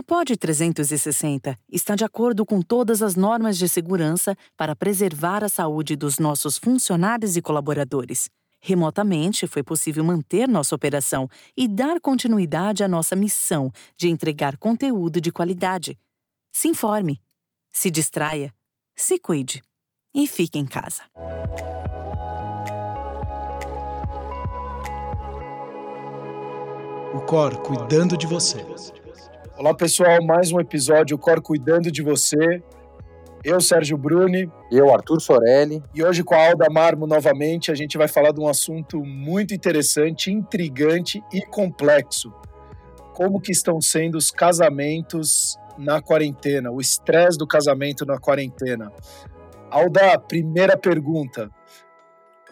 A POD 360 está de acordo com todas as normas de segurança para preservar a saúde dos nossos funcionários e colaboradores. Remotamente, foi possível manter nossa operação e dar continuidade à nossa missão de entregar conteúdo de qualidade. Se informe, se distraia, se cuide e fique em casa. O Cor cuidando de você. Olá, pessoal, mais um episódio Cor Cuidando de Você. Eu, Sérgio Bruni. E eu, Arthur Sorelli. E hoje, com a Alda Marmo novamente, a gente vai falar de um assunto muito interessante, intrigante e complexo. Como que estão sendo os casamentos na quarentena, o estresse do casamento na quarentena. Alda, primeira pergunta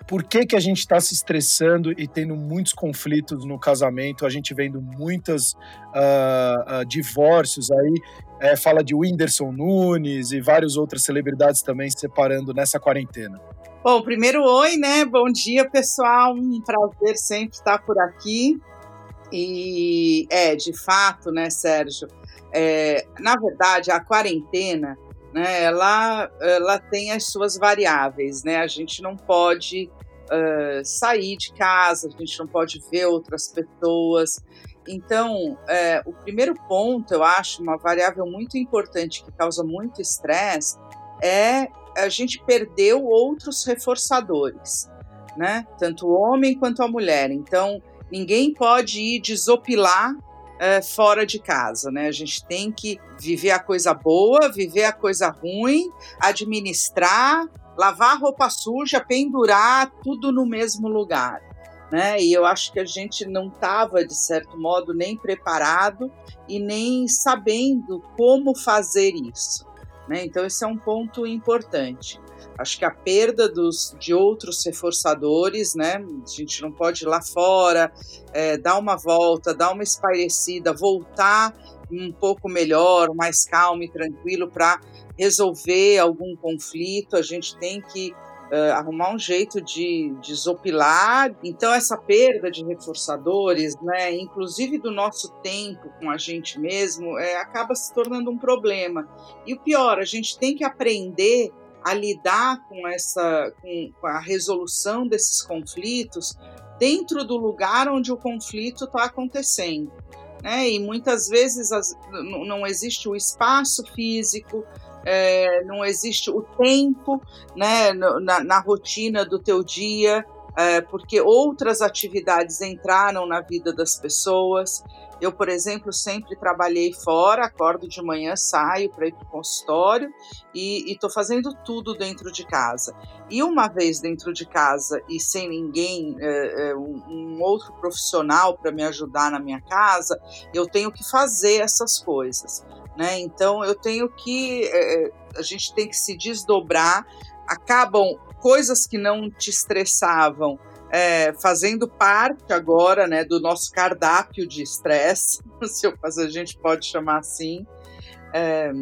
por que, que a gente está se estressando e tendo muitos conflitos no casamento, a gente vendo muitos uh, uh, divórcios aí, é, fala de Whindersson Nunes e várias outras celebridades também se separando nessa quarentena. Bom, primeiro, oi, né? Bom dia, pessoal. Um prazer sempre estar por aqui. E é, de fato, né, Sérgio? É, na verdade, a quarentena né, ela, ela tem as suas variáveis, né? A gente não pode uh, sair de casa, a gente não pode ver outras pessoas. Então, é, o primeiro ponto, eu acho, uma variável muito importante que causa muito estresse é a gente perdeu outros reforçadores, né? Tanto o homem quanto a mulher. Então, ninguém pode ir desopilar é, fora de casa, né? A gente tem que viver a coisa boa, viver a coisa ruim, administrar, lavar roupa suja, pendurar tudo no mesmo lugar. Né? E eu acho que a gente não estava, de certo modo, nem preparado e nem sabendo como fazer isso. Né? Então, esse é um ponto importante. Acho que a perda dos, de outros reforçadores, né? A gente não pode ir lá fora, é, dar uma volta, dar uma espairecida, voltar um pouco melhor, mais calmo e tranquilo para resolver algum conflito. A gente tem que uh, arrumar um jeito de desopilar. Então, essa perda de reforçadores, né, inclusive do nosso tempo com a gente mesmo, é, acaba se tornando um problema. E o pior, a gente tem que aprender a lidar com essa com, a resolução desses conflitos dentro do lugar onde o conflito está acontecendo. Né? E muitas vezes as, não existe o espaço físico, é, não existe o tempo né, na, na rotina do teu dia, é, porque outras atividades entraram na vida das pessoas. Eu, por exemplo, sempre trabalhei fora, acordo de manhã, saio para ir para o consultório e estou fazendo tudo dentro de casa. E uma vez dentro de casa e sem ninguém, é, é, um, um outro profissional para me ajudar na minha casa, eu tenho que fazer essas coisas. Né? Então eu tenho que. É, a gente tem que se desdobrar, acabam coisas que não te estressavam é, fazendo parte agora né, do nosso cardápio de estresse, se eu, a gente pode chamar assim. É,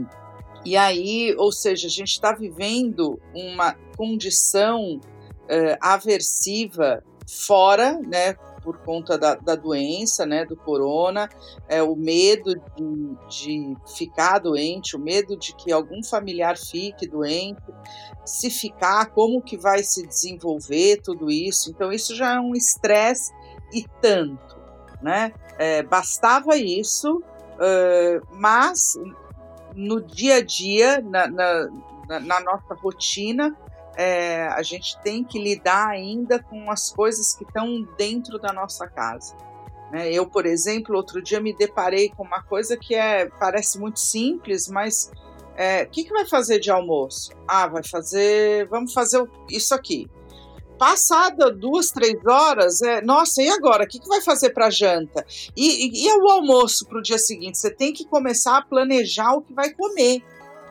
e aí, ou seja, a gente está vivendo uma condição é, aversiva fora, né, por conta da, da, doença, né, do corona, é, o medo de, de, ficar doente, o medo de que algum familiar fique doente, se ficar, como que vai se desenvolver tudo isso. Então isso já é um estresse e tanto, né? É, bastava isso, uh, mas no dia a dia, na, na, na nossa rotina, é, a gente tem que lidar ainda com as coisas que estão dentro da nossa casa. Né? Eu, por exemplo, outro dia me deparei com uma coisa que é parece muito simples, mas é, o que, que vai fazer de almoço? Ah, vai fazer, vamos fazer isso aqui. Passada duas, três horas, é, nossa, e agora? O que, que vai fazer para janta? E, e, e o almoço para o dia seguinte? Você tem que começar a planejar o que vai comer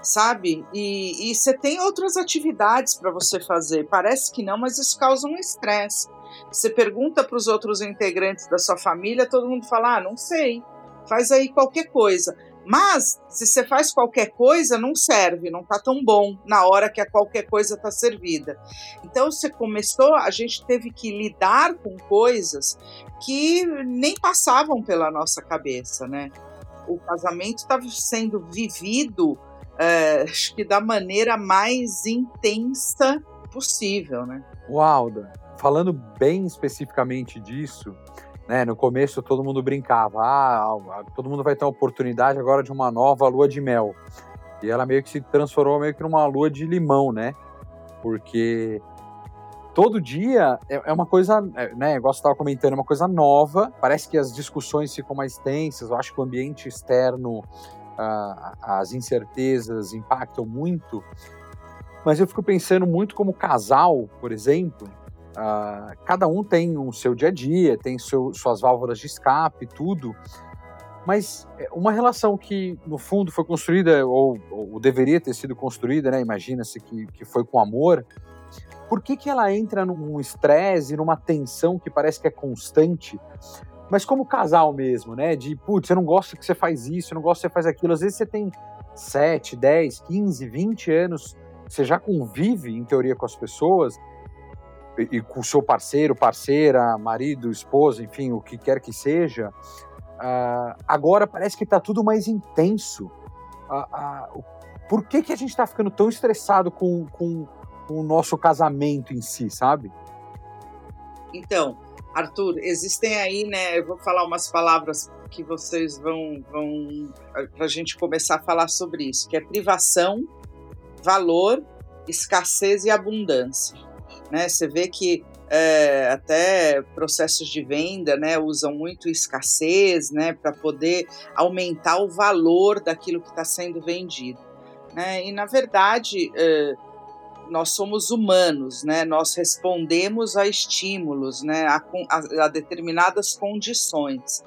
sabe? E, e você tem outras atividades para você fazer. Parece que não, mas isso causa um estresse. Você pergunta para os outros integrantes da sua família, todo mundo fala: ah, não sei, faz aí qualquer coisa. Mas se você faz qualquer coisa, não serve, não tá tão bom na hora que a qualquer coisa tá servida. Então você começou, a gente teve que lidar com coisas que nem passavam pela nossa cabeça, né? o casamento está sendo vivido, é, acho que da maneira mais intensa possível, né? Uau, falando bem especificamente disso, né, no começo todo mundo brincava, ah, todo mundo vai ter a oportunidade agora de uma nova lua de mel. E ela meio que se transformou meio que numa lua de limão, né? Porque todo dia é, é uma coisa, é, né, igual você estava comentando, é uma coisa nova. Parece que as discussões ficam mais tensas. Eu acho que o ambiente externo, as incertezas impactam muito. Mas eu fico pensando muito como casal, por exemplo. Cada um tem o seu dia a dia, tem seu, suas válvulas de escape, tudo. Mas é, uma relação que, no fundo, foi construída, ou, ou deveria ter sido construída, né? Imagina-se que, que foi com amor, por que, que ela entra num estresse, numa tensão que parece que é constante, mas como casal mesmo, né? De, putz, eu não gosto que você faz isso, eu não gosto que você faz aquilo. Às vezes você tem 7, 10, 15, 20 anos, você já convive, em teoria, com as pessoas, e, e com o seu parceiro, parceira, marido, esposa, enfim, o que quer que seja. Uh, agora parece que está tudo mais intenso. Uh, uh, por que, que a gente está ficando tão estressado com, com o nosso casamento em si, sabe? Então, Arthur, existem aí, né? Eu vou falar umas palavras que vocês vão, vão para a gente começar a falar sobre isso, que é privação, valor, escassez e abundância. Né? Você vê que é, até processos de venda, né, usam muito escassez, né, para poder aumentar o valor daquilo que está sendo vendido, né? E na verdade, é, nós somos humanos, né? Nós respondemos a estímulos, né? A, a, a, determinadas condições.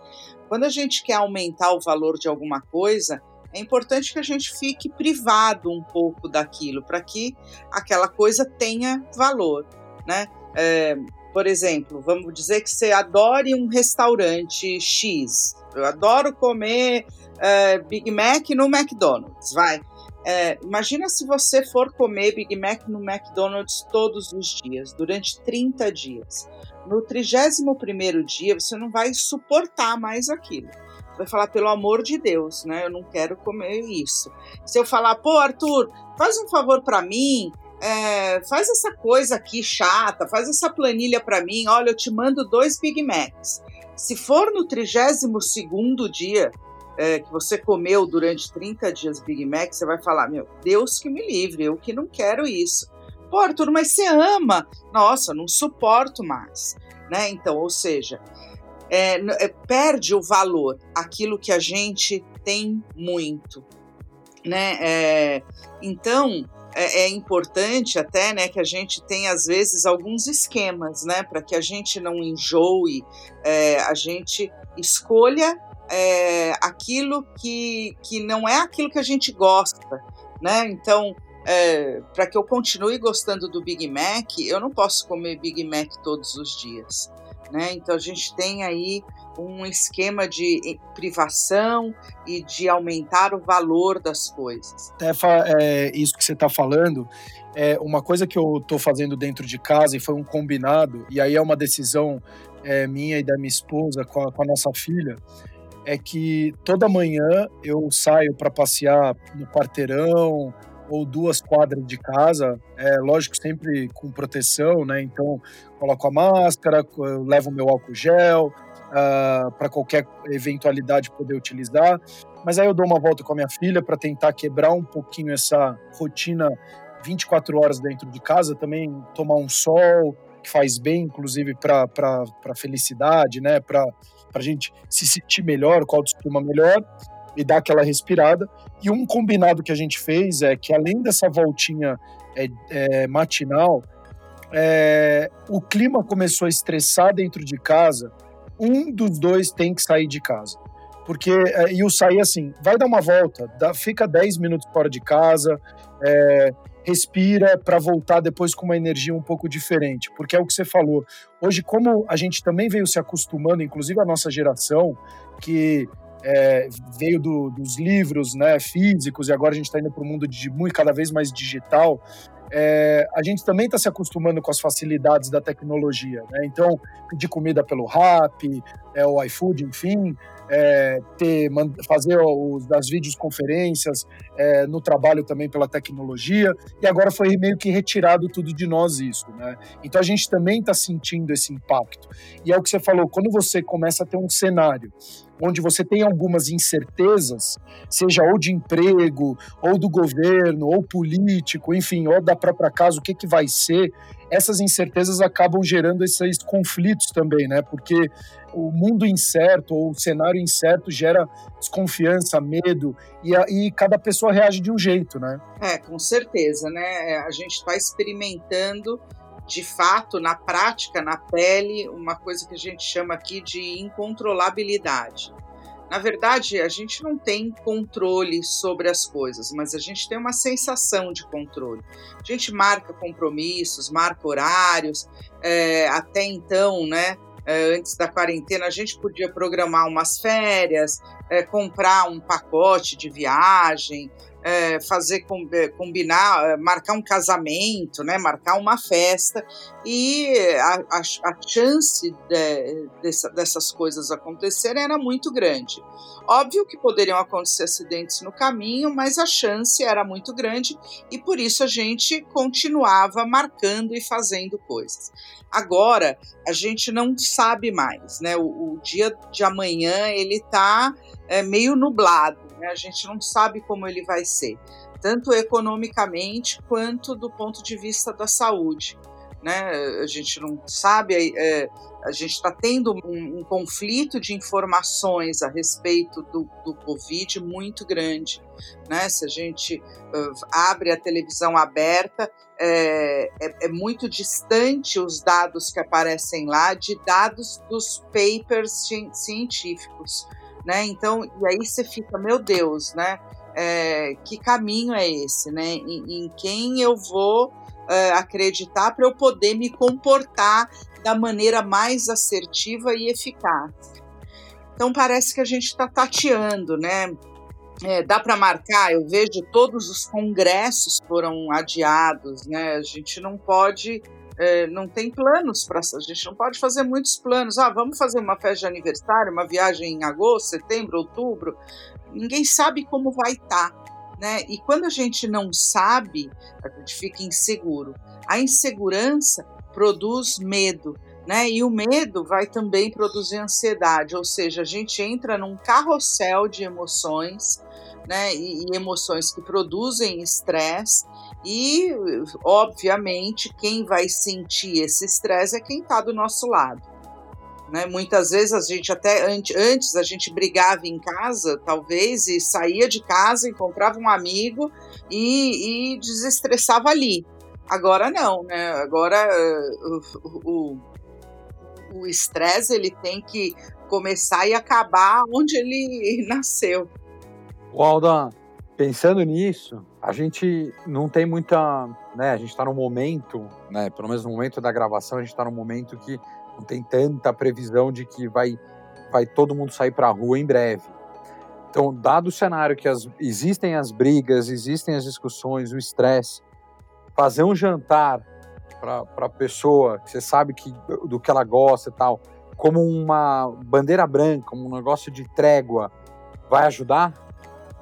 Quando a gente quer aumentar o valor de alguma coisa, é importante que a gente fique privado um pouco daquilo, para que aquela coisa tenha valor, né? É, por exemplo, vamos dizer que você adore um restaurante X. Eu adoro comer é, Big Mac no McDonald's, vai. É, imagina se você for comer Big Mac no McDonald's todos os dias, durante 30 dias. No 31 dia, você não vai suportar mais aquilo. Vai falar, pelo amor de Deus, né? Eu não quero comer isso. Se eu falar, pô, Arthur, faz um favor para mim, é, faz essa coisa aqui chata, faz essa planilha para mim, olha, eu te mando dois Big Macs. Se for no 32 dia, é, que você comeu durante 30 dias Big Mac, você vai falar: Meu Deus que me livre, eu que não quero isso. Pô, Arthur, mas você ama. Nossa, não suporto mais. Né? Então, ou seja, é, é, perde o valor aquilo que a gente tem muito. Né? É, então, é, é, importante até né, que a gente tenha, às vezes, alguns esquemas, né? Para que a gente não enjoe, é, a gente escolha é, aquilo que, que não é aquilo que a gente gosta, né? Então, é, para que eu continue gostando do Big Mac, eu não posso comer Big Mac todos os dias, né? Então a gente tem aí um esquema de privação e de aumentar o valor das coisas. Tefa, é, isso que você está falando é uma coisa que eu estou fazendo dentro de casa e foi um combinado, e aí é uma decisão é, minha e da minha esposa com a, com a nossa filha é que toda manhã eu saio para passear no quarteirão ou duas quadras de casa, é lógico sempre com proteção, né? Então coloco a máscara, levo meu álcool gel uh, ah, para qualquer eventualidade poder utilizar. Mas aí eu dou uma volta com a minha filha para tentar quebrar um pouquinho essa rotina 24 horas dentro de casa, também tomar um sol que faz bem, inclusive para para felicidade, né? Para para a gente se sentir melhor, com a autoestima melhor e dar aquela respirada. E um combinado que a gente fez é que além dessa voltinha é, é, matinal, é, o clima começou a estressar dentro de casa, um dos dois tem que sair de casa. Porque, é, e o sair assim, vai dar uma volta, dá, fica 10 minutos fora de casa, é, respira para voltar depois com uma energia um pouco diferente, porque é o que você falou. Hoje, como a gente também veio se acostumando, inclusive a nossa geração, que é, veio do, dos livros né, físicos e agora a gente está indo para o mundo de muito cada vez mais digital. é, a gente também está se acostumando com as facilidades da tecnologia. Né? Então, pedir comida pelo Rap, é, o iFood, enfim, é, ter, fazer os, as videoconferências é, no trabalho também pela tecnologia, e agora foi meio que retirado tudo de nós isso. Né? Então a gente também está sentindo esse impacto. E é o que você falou, quando você começa a ter um cenário onde você tem algumas incertezas, seja ou de emprego, ou do governo, ou político, enfim, ou da própria casa, o que, que vai ser, essas incertezas acabam gerando esses conflitos também, né? Porque o mundo incerto ou o cenário incerto gera desconfiança, medo e, a, e cada pessoa reage de um jeito, né? É, com certeza, né? É, a gente está experimentando de fato, na prática, na pele, uma coisa que a gente chama aqui de incontrolabilidade. Na verdade, a gente não tem controle sobre as coisas, mas a gente tem uma sensação de controle. A gente marca compromissos, marca horários, é, até então, né? É, antes da quarentena, a gente podia programar umas férias, é, comprar um pacote de viagem, é, fazer é, combinar, é, marcar um casamento, né, marcar uma festa e a, a, a chance de, dessa, dessas coisas acontecerem era muito grande. Óbvio que poderiam acontecer acidentes no caminho, mas a chance era muito grande e por isso a gente continuava marcando e fazendo coisas. Agora a gente não sabe mais, né? O, o dia de amanhã ele está é, meio nublado né? A gente não sabe como ele vai ser, tanto economicamente quanto do ponto de vista da saúde. Né? A gente não sabe, é, a gente está tendo um, um, conflito de informações a respeito do, do Covid muito grande. Né? Se a gente uh, abre a televisão aberta, é, é, é, muito distante os dados que aparecem lá de dados dos papers científicos né? Então, e aí você fica, meu Deus, né? É, que caminho é esse, né? Em, em quem eu vou é, acreditar para eu poder me comportar da maneira mais assertiva e eficaz. Então parece que a gente está tateando, né? É, dá para marcar, eu vejo todos os congressos foram adiados, né? A gente não pode é, não tem planos para a gente não pode fazer muitos planos. Ah, vamos fazer uma festa de aniversário, uma viagem em agosto, setembro, outubro. Ninguém sabe como vai estar, tá, né? E quando a gente não sabe, a gente fica inseguro. A insegurança produz medo. Né? E o medo vai também produzir ansiedade, ou seja, a gente entra num carrossel de emoções, né? E, e emoções que produzem estresse e, obviamente, quem vai sentir esse estresse é quem está do nosso lado. Né? Muitas vezes a gente até antes a gente brigava em casa, talvez, e saía de casa, encontrava um amigo e, e desestressava ali. Agora não, né? Agora uh, o estresse ele tem que começar e acabar onde ele nasceu. O Aldan, pensando nisso, a gente não tem muita, né, a gente está no momento, né, pelo menos no momento da gravação, a gente está no momento que não tem tanta previsão de que vai, vai todo mundo sair para a rua em breve. Então, dado o cenário que as, existem as brigas, existem as discussões, o estresse, fazer um jantar para a pessoa que você sabe que, do que ela gosta e tal, como uma bandeira branca, um negócio de trégua, vai ajudar?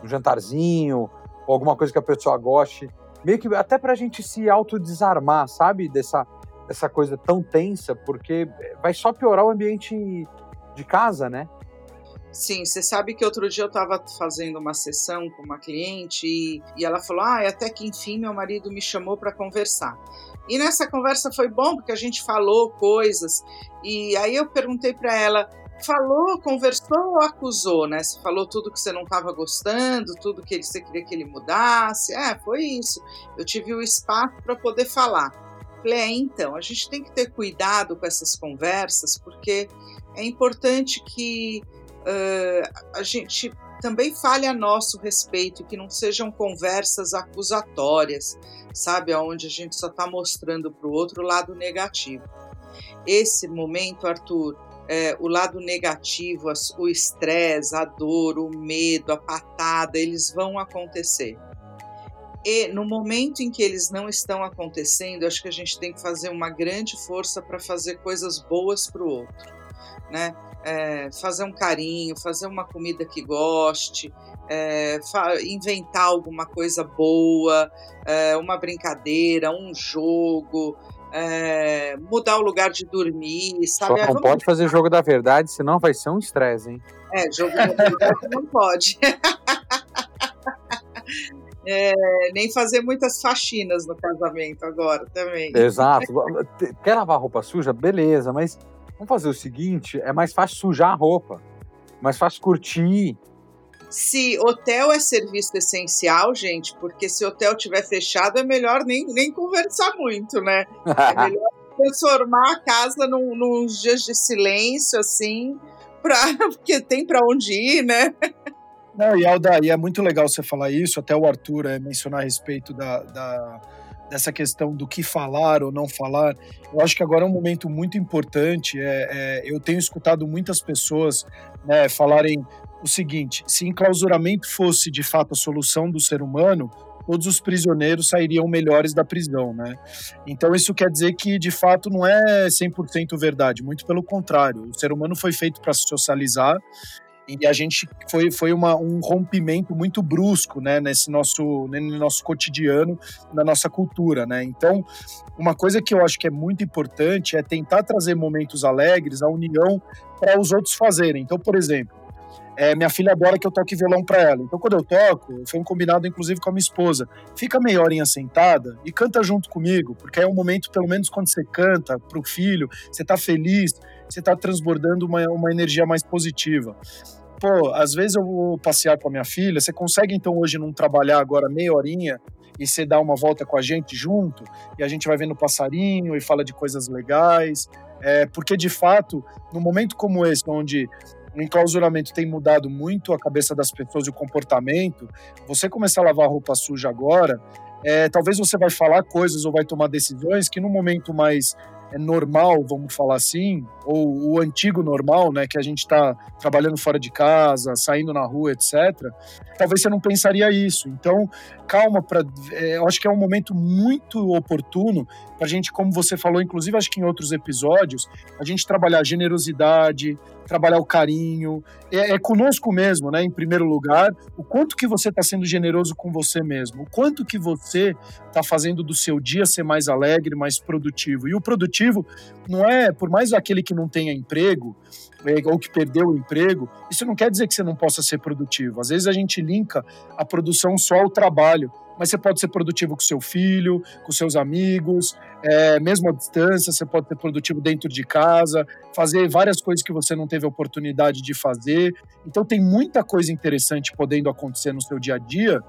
Um jantarzinho, ou alguma coisa que a pessoa goste, meio que até para a gente se autodesarmar, sabe? Dessa, dessa coisa tão tensa, porque vai só piorar o ambiente de casa, né? Sim, você sabe que outro dia eu estava fazendo uma sessão com uma cliente e, e ela falou: Ah, até que enfim meu marido me chamou para conversar. E nessa conversa foi bom porque a gente falou coisas. E aí eu perguntei para ela: falou, conversou ou acusou, né? Você falou tudo que você não estava gostando, tudo que você queria que ele mudasse. É, foi isso. Eu tive o espaço para poder falar. Falei, é, então, a gente tem que ter cuidado com essas conversas, porque é importante que uh, a gente também fale a nosso respeito, que não sejam conversas acusatórias, sabe? Onde a gente só está mostrando para o outro lado negativo. Esse momento, Arthur, é, o lado negativo, o estresse, a dor, o medo, a patada, eles vão acontecer. E no momento em que eles não estão acontecendo, acho que a gente tem que fazer uma grande força para fazer coisas boas para o outro, né? É, fazer um carinho, fazer uma comida que goste, é, inventar alguma coisa boa, é, uma brincadeira, um jogo, é, mudar o lugar de dormir, sabe? Só não pode fazer jogo da verdade, senão vai ser um estresse, hein? É, jogo da verdade não pode. É, nem fazer muitas faxinas no casamento agora também. Exato. Quer lavar roupa suja? Beleza, mas vamos fazer o seguinte: é mais fácil sujar a roupa, mais fácil curtir. Se hotel é serviço essencial, gente, porque se o hotel tiver fechado é melhor nem, nem conversar muito, né? É melhor transformar a casa num, nos dias de silêncio, assim, pra, porque tem para onde ir, né? Não, e Alda, e é muito legal você falar isso, até o Arthur é, mencionar a respeito da, da, dessa questão do que falar ou não falar. Eu acho que agora é um momento muito importante. É, é, eu tenho escutado muitas pessoas né, falarem o seguinte: se enclausuramento fosse de fato a solução do ser humano, todos os prisioneiros sairiam melhores da prisão, né? Então isso quer dizer que de fato não é 100% verdade, muito pelo contrário. O ser humano foi feito para socializar e a gente foi, foi uma, um rompimento muito brusco, né, nesse nosso, no nosso cotidiano, na nossa cultura, né? Então, uma coisa que eu acho que é muito importante é tentar trazer momentos alegres, a união para os outros fazerem. Então, por exemplo, é, minha filha adora que eu toque violão para ela. Então, quando eu toco, foi um combinado inclusive com a minha esposa. Fica meia horinha sentada e canta junto comigo, porque é um momento, pelo menos quando você canta para o filho, você está feliz, você está transbordando uma, uma energia mais positiva. Pô, às vezes eu vou passear com a minha filha, você consegue então hoje não trabalhar agora meia horinha e você dá uma volta com a gente junto e a gente vai vendo passarinho e fala de coisas legais, é, porque de fato, num momento como esse, onde o enclausuramento tem mudado muito a cabeça das pessoas e o comportamento, você começar a lavar roupa suja agora, é, talvez você vai falar coisas ou vai tomar decisões que no momento mais é normal, vamos falar assim, ou o antigo normal, né, que a gente está trabalhando fora de casa, saindo na rua, etc. Talvez você não pensaria isso. Então, calma, para, é, eu acho que é um momento muito oportuno para a gente, como você falou, inclusive acho que em outros episódios, a gente trabalhar generosidade, trabalhar o carinho, é, é conosco mesmo, né? Em primeiro lugar, o quanto que você está sendo generoso com você mesmo, o quanto que você está fazendo do seu dia ser mais alegre, mais produtivo. E o produtivo não é, por mais aquele que não tenha emprego, ou que perdeu o emprego, isso não quer dizer que você não possa ser produtivo. Às vezes a gente linka a produção só ao trabalho mas você pode ser produtivo com seu filho, com seus amigos, é, mesmo à distância, você pode ser produtivo dentro de casa, fazer várias coisas que você não teve oportunidade de fazer. Então tem muita coisa interessante podendo acontecer no seu dia a dia,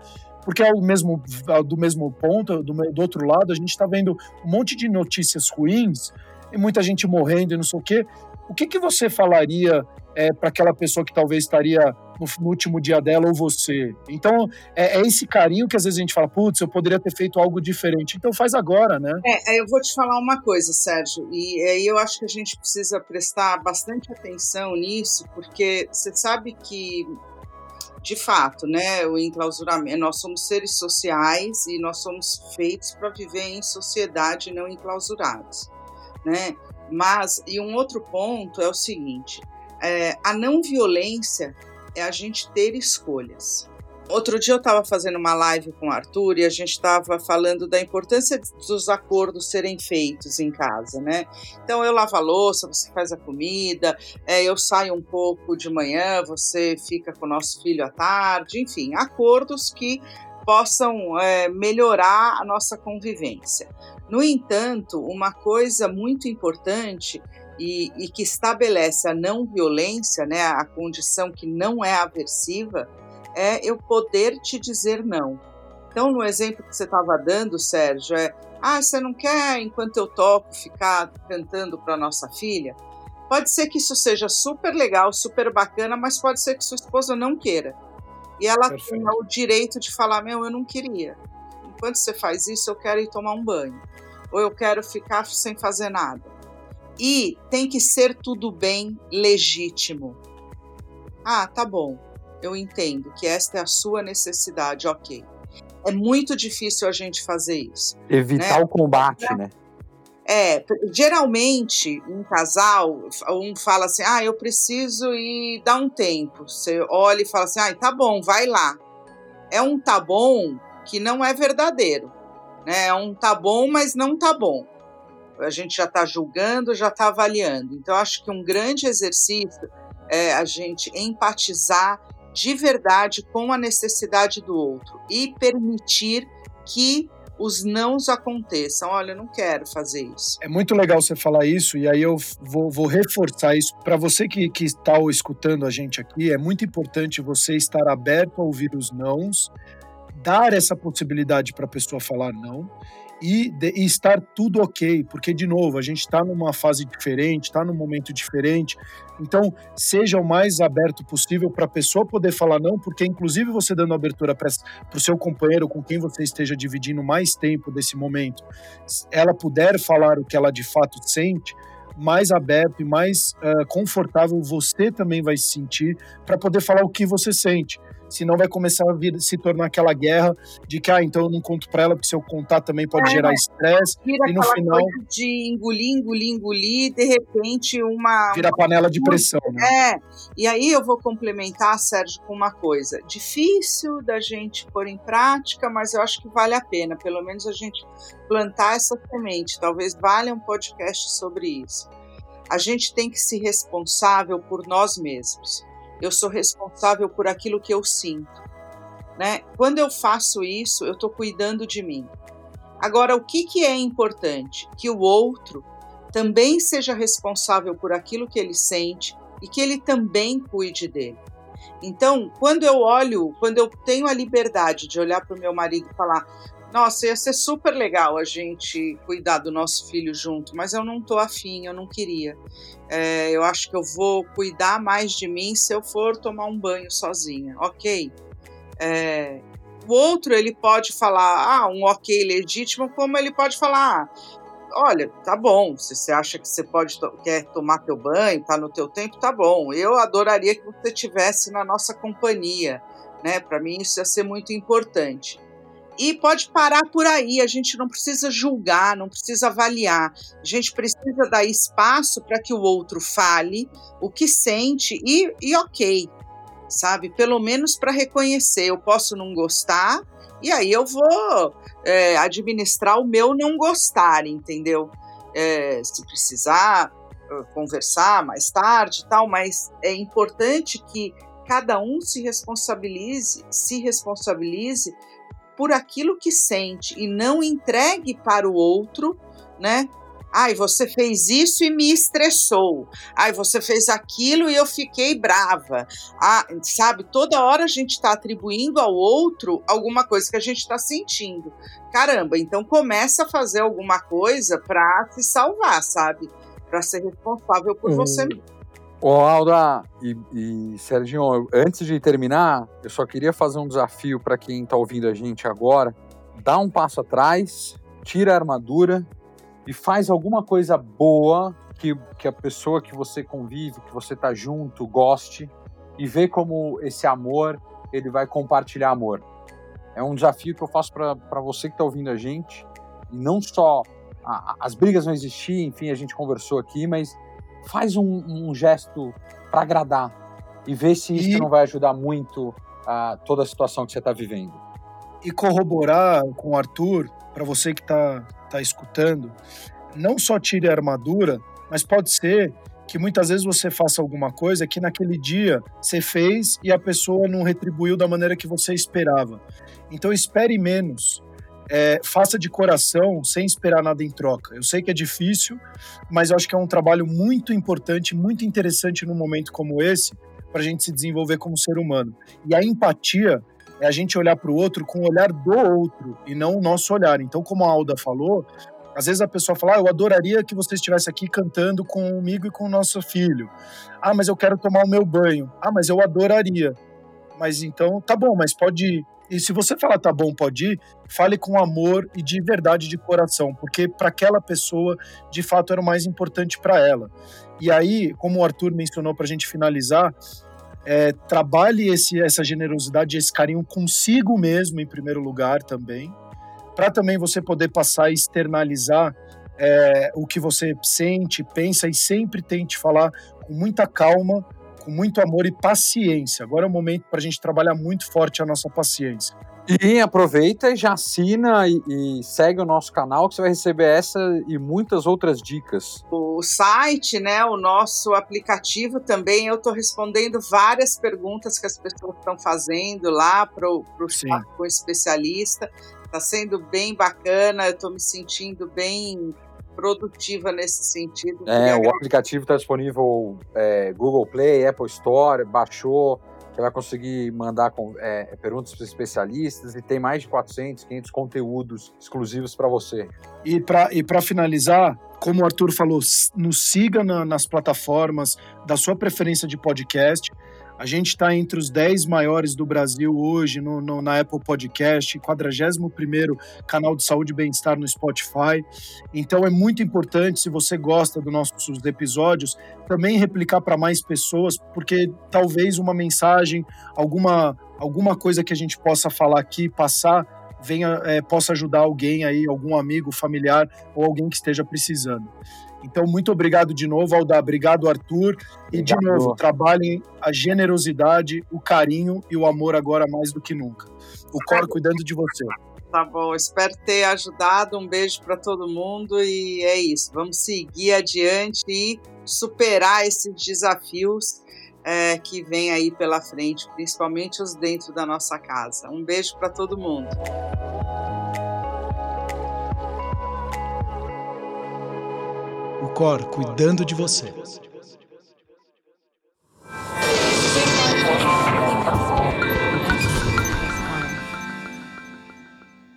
porque ao mesmo, do mesmo ponto, do, do outro lado, a gente está vendo um monte de notícias ruins e muita gente morrendo e não sei o quê. O que, que você falaria é, para aquela pessoa que talvez estaria no, no, último dia dela ou você? Então, é, é, esse carinho que às vezes a gente fala, putz, eu poderia ter feito algo diferente. Então, faz agora, né? É, eu vou te falar uma coisa, Sérgio, e aí eu acho que a gente precisa prestar bastante atenção nisso, porque você sabe que de fato, né, o enclausuramento, nós somos seres sociais e nós somos feitos para viver em sociedade não enclausurados, né? Mas, e um outro ponto é o seguinte: é, a não violência é a gente ter escolhas. Outro dia eu estava fazendo uma live com o Arthur e a gente estava falando da importância dos acordos serem feitos em casa, né? Então eu lavo a louça, você faz a comida, é, eu saio um pouco de manhã, você fica com o nosso filho à tarde, enfim, acordos que possam é, melhorar a nossa convivência. No entanto, uma coisa muito importante e, e, que estabelece a não violência, né, a condição que não é aversiva, é eu poder te dizer não. Então, no exemplo que você estava dando, Sérgio, é: ah, você não quer, enquanto eu toco, ficar cantando para nossa filha? Pode ser que isso seja super legal, super bacana, mas pode ser que sua esposa não queira. E ela Perfeito. tenha o direito de falar: meu, eu não queria. Enquanto você faz isso, eu quero ir tomar um banho. Ou eu quero ficar sem fazer nada. E tem que ser tudo bem legítimo. Ah, tá bom. Eu entendo que esta é a sua necessidade, ok. é muito difícil a gente fazer isso. Evitar né? o combate, né? É, geralmente, um casal, um fala assim, ah, eu preciso ir dar um tempo. Você olha e fala assim, ah, tá bom, vai lá. É um tá bom que não é verdadeiro. Né? É um tá bom, mas não tá bom. A gente já está julgando, já está avaliando. Então, acho que um grande exercício é a gente empatizar de verdade com a necessidade do outro e permitir que os nãos aconteçam. Olha, eu não quero fazer isso. É muito legal você falar isso, e aí eu vou, vou reforçar isso. Para você que está escutando a gente aqui, é muito importante você estar aberto a ouvir os nãos, dar essa possibilidade para a pessoa falar não e, de, e, estar tudo ok, porque, de novo, a gente está numa fase diferente, está num momento diferente. Então, seja o mais aberto possível para a pessoa poder falar não, porque, inclusive, você dando abertura para o seu companheiro com quem você esteja dividindo mais tempo desse momento, ela puder falar o que ela de fato sente, mais aberto e mais uh, confortável você também vai se sentir para poder falar o que você sente senão vai começar a vir, se tornar aquela guerra de que, ah, então eu não conto para ela, porque se eu contar também pode é, gerar estresse. E no final. de engolir, engolir, engolir, de repente uma. Vira panela de pressão, né? É. E aí eu vou complementar, Sérgio, com uma coisa. Difícil da gente pôr em prática, mas eu acho que vale a pena, pelo menos a gente plantar essa semente. Talvez valha um podcast sobre isso. A gente tem que ser responsável por nós mesmos eu sou responsável por aquilo que eu sinto. Né? Quando eu faço isso, eu estou cuidando de mim. Agora, o que, que é importante? Que o outro também seja responsável por aquilo que ele sente e que ele também cuide dele. Então, quando eu olho, quando eu tenho a liberdade de olhar para o meu marido e falar: nossa, ia ser super legal a gente cuidar do nosso filho junto, mas eu não tô afim, eu não queria. É, eu acho que eu vou cuidar mais de mim se eu for tomar um banho sozinha, ok? É, o outro, ele pode falar, ah, um ok legítimo, como ele pode falar, ah, olha, tá bom, se você acha que você pode quer tomar teu banho, tá no teu tempo, tá bom. Eu adoraria que você tivesse na nossa companhia, né? Para mim isso ia ser muito importante. E pode parar por aí, a gente não precisa julgar, não precisa avaliar. A gente precisa dar espaço para que o outro fale o que sente e, e ok, sabe? Pelo menos para reconhecer. Eu posso não gostar, e aí eu vou é, administrar o meu não gostar, entendeu? É, se precisar conversar mais tarde e tal, mas é importante que cada um se responsabilize, se responsabilize por aquilo que sente e não entregue para o outro, né? Ai, você fez isso e me estressou. Ai, você fez aquilo e eu fiquei brava. Ah, sabe, toda hora a gente está atribuindo ao outro alguma coisa que a gente está sentindo. Caramba, então começa a fazer alguma coisa para se salvar, sabe? Para ser responsável por hum. você mesmo. Ô, Alda e, e Serginho, antes de terminar, eu só queria fazer um desafio para quem está ouvindo a gente agora. Dá um passo atrás, tira a armadura e faz alguma coisa boa que, que a pessoa que você convive, que você está junto, goste e vê como esse amor ele vai compartilhar amor. É um desafio que eu faço para você que está ouvindo a gente. E não só a, as brigas não existir, enfim, a gente conversou aqui, mas faz um, um gesto para agradar e vê se isso e... não vai ajudar muito a toda a situação que você está vivendo. E corroborar com o Arthur, para você que está tá escutando, não só tire a armadura, mas pode ser que muitas vezes você faça alguma coisa que naquele dia você fez e a pessoa não retribuiu da maneira que você esperava. Então espere menos é, faça de coração, sem esperar nada em troca. Eu sei que é difícil, mas eu acho que é um trabalho muito importante, muito interessante num momento como esse, para a gente se desenvolver como ser humano. E a empatia é a gente olhar para o outro com o olhar do outro e não o nosso olhar. Então, como a Alda falou, às vezes a pessoa fala, ah, eu adoraria que você estivesse aqui cantando comigo e com o nosso filho. Ah, mas eu quero tomar o meu banho. Ah, mas eu adoraria. Mas então, tá bom, mas pode ir. E se você falar tá bom, pode ir, fale com amor e de verdade de coração, porque para aquela pessoa, de fato, era o mais importante para ela. E aí, como o Arthur mencionou para a gente finalizar, É, trabalhe esse, essa generosidade, esse carinho consigo mesmo, em primeiro lugar também, para também você poder passar e externalizar é, o que você sente, pensa e sempre tente falar com muita calma, com muito amor e paciência. Agora é o momento para a gente trabalhar muito forte a nossa paciência. E aproveita e já assina e, e, segue o nosso canal que você vai receber essa e muitas outras dicas. O site, né, o nosso aplicativo também, eu estou respondendo várias perguntas que as pessoas estão fazendo lá para o com especialista. Está sendo bem bacana, eu estou me sentindo bem produtiva nesse sentido. É, o aplicativo está disponível é, Google Play, Apple Store, baixou, você vai conseguir mandar com, é, perguntas para especialistas e tem mais de 400, 500 conteúdos exclusivos para você. E para e finalizar, como o Arthur falou, nos siga na, nas plataformas da sua preferência de podcast. A gente está entre os 10 maiores do Brasil hoje no, no, na Apple Podcast, 41 canal de saúde e bem-estar no Spotify. Então é muito importante, se você gosta dos nossos episódios, também replicar para mais pessoas, porque talvez uma mensagem, alguma, alguma coisa que a gente possa falar aqui, passar, venha, é, possa ajudar alguém aí, algum amigo, familiar ou alguém que esteja precisando. Então, muito obrigado de novo, Alda. Obrigado, Arthur. E, de novo, trabalhem a generosidade, o carinho e o amor agora mais do que nunca. O Cor cuidando de você. Tá bom, espero ter ajudado. Um beijo para todo mundo e é isso. Vamos seguir adiante e superar esses desafios é, que vem aí pela frente, principalmente os dentro da nossa casa. Um beijo para todo mundo. O Cor cuidando de você.